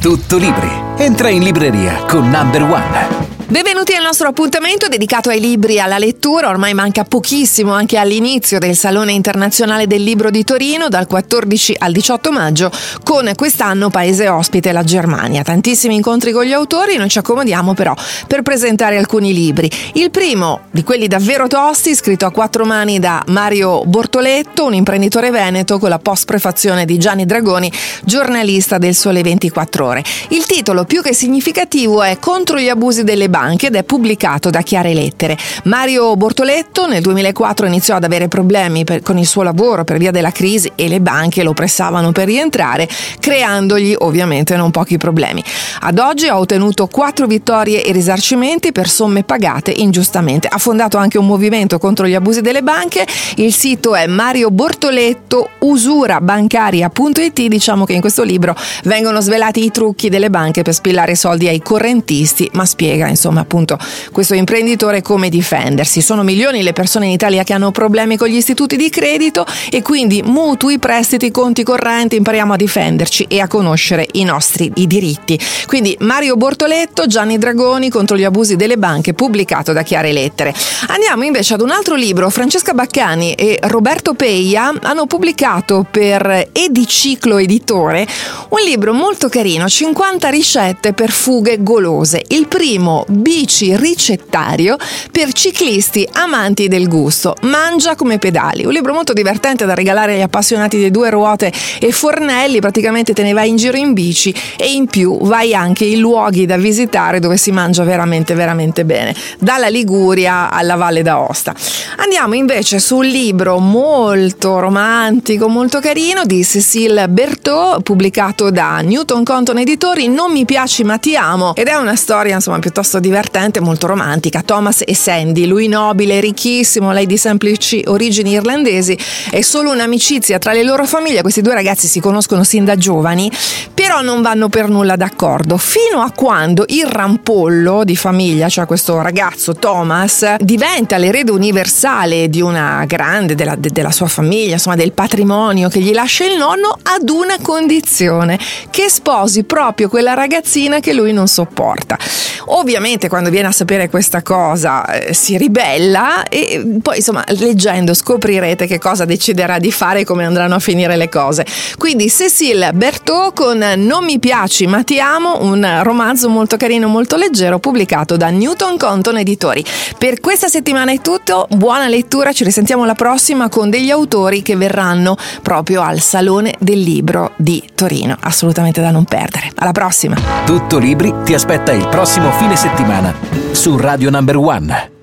Tutto libri. Entra in libreria con Number One. Benvenuti al nostro appuntamento dedicato ai libri e alla lettura. Ormai manca pochissimo anche all'inizio del Salone Internazionale del Libro di Torino dal 14 al 18 maggio con quest'anno paese ospite la Germania. Tantissimi incontri con gli autori, noi ci accomodiamo però per presentare alcuni libri. Il primo di quelli davvero tosti, scritto a quattro mani da Mario Bortoletto, un imprenditore veneto con la post-prefazione di Gianni Dragoni, giornalista del Sole 24 Ore. Il titolo più che significativo è Contro gli abusi delle banche banche ed è pubblicato da Chiare Lettere. Mario Bortoletto nel 2004 iniziò ad avere problemi per, con il suo lavoro per via della crisi e le banche lo pressavano per rientrare, creandogli ovviamente non pochi problemi. Ad oggi ha ottenuto quattro vittorie e risarcimenti per somme pagate ingiustamente. Ha fondato anche un movimento contro gli abusi delle banche. Il sito è Mario Bortoletto usurabancaria.it. Diciamo che in questo libro vengono svelati i trucchi delle banche per spillare soldi ai correntisti, ma spiega insomma insomma appunto questo imprenditore come difendersi. Sono milioni le persone in Italia che hanno problemi con gli istituti di credito e quindi mutui, prestiti, conti correnti, impariamo a difenderci e a conoscere i nostri i diritti. Quindi Mario Bortoletto, Gianni Dragoni contro gli abusi delle banche, pubblicato da Chiare Lettere. Andiamo invece ad un altro libro, Francesca Baccani e Roberto Peia hanno pubblicato per Ediciclo Editore un libro molto carino, 50 ricette per fughe golose. Il primo bici ricettario per ciclisti amanti del gusto. Mangia come pedali. Un libro molto divertente da regalare agli appassionati di due ruote e fornelli. Praticamente te ne vai in giro in bici e in più vai anche in luoghi da visitare dove si mangia veramente, veramente bene. Dalla Liguria alla Valle d'Aosta. Andiamo invece sul libro molto romantico, molto carino di Cécile Berthaud, pubblicato da Newton Compton Editori. Non mi piaci ma ti amo. Ed è una storia insomma piuttosto divertente, molto romantica. Thomas e Sandy, lui nobile, ricchissimo, lei di semplici origini irlandesi, è solo un'amicizia tra le loro famiglie. Questi due ragazzi si conoscono sin da giovani, però non vanno per nulla d'accordo, fino a quando il rampollo di famiglia, cioè questo ragazzo Thomas, diventa l'erede universale di una grande, della, de, della sua famiglia, insomma del patrimonio che gli lascia il nonno, ad una condizione, che sposi proprio quella ragazzina che lui non sopporta. Ovviamente quando viene a sapere questa cosa eh, si ribella e poi insomma leggendo scoprirete che cosa deciderà di fare e come andranno a finire le cose. Quindi Cécile Berthaud con Non mi piaci ma ti amo, un romanzo molto carino, molto leggero pubblicato da Newton Compton Editori. Per questa settimana è tutto, buona lettura, ci risentiamo la prossima con degli autori che verranno proprio al Salone del Libro di Torino, assolutamente da non perdere. Alla prossima! Tutto Libri ti aspetta il prossimo fine settimana su Radio Number One.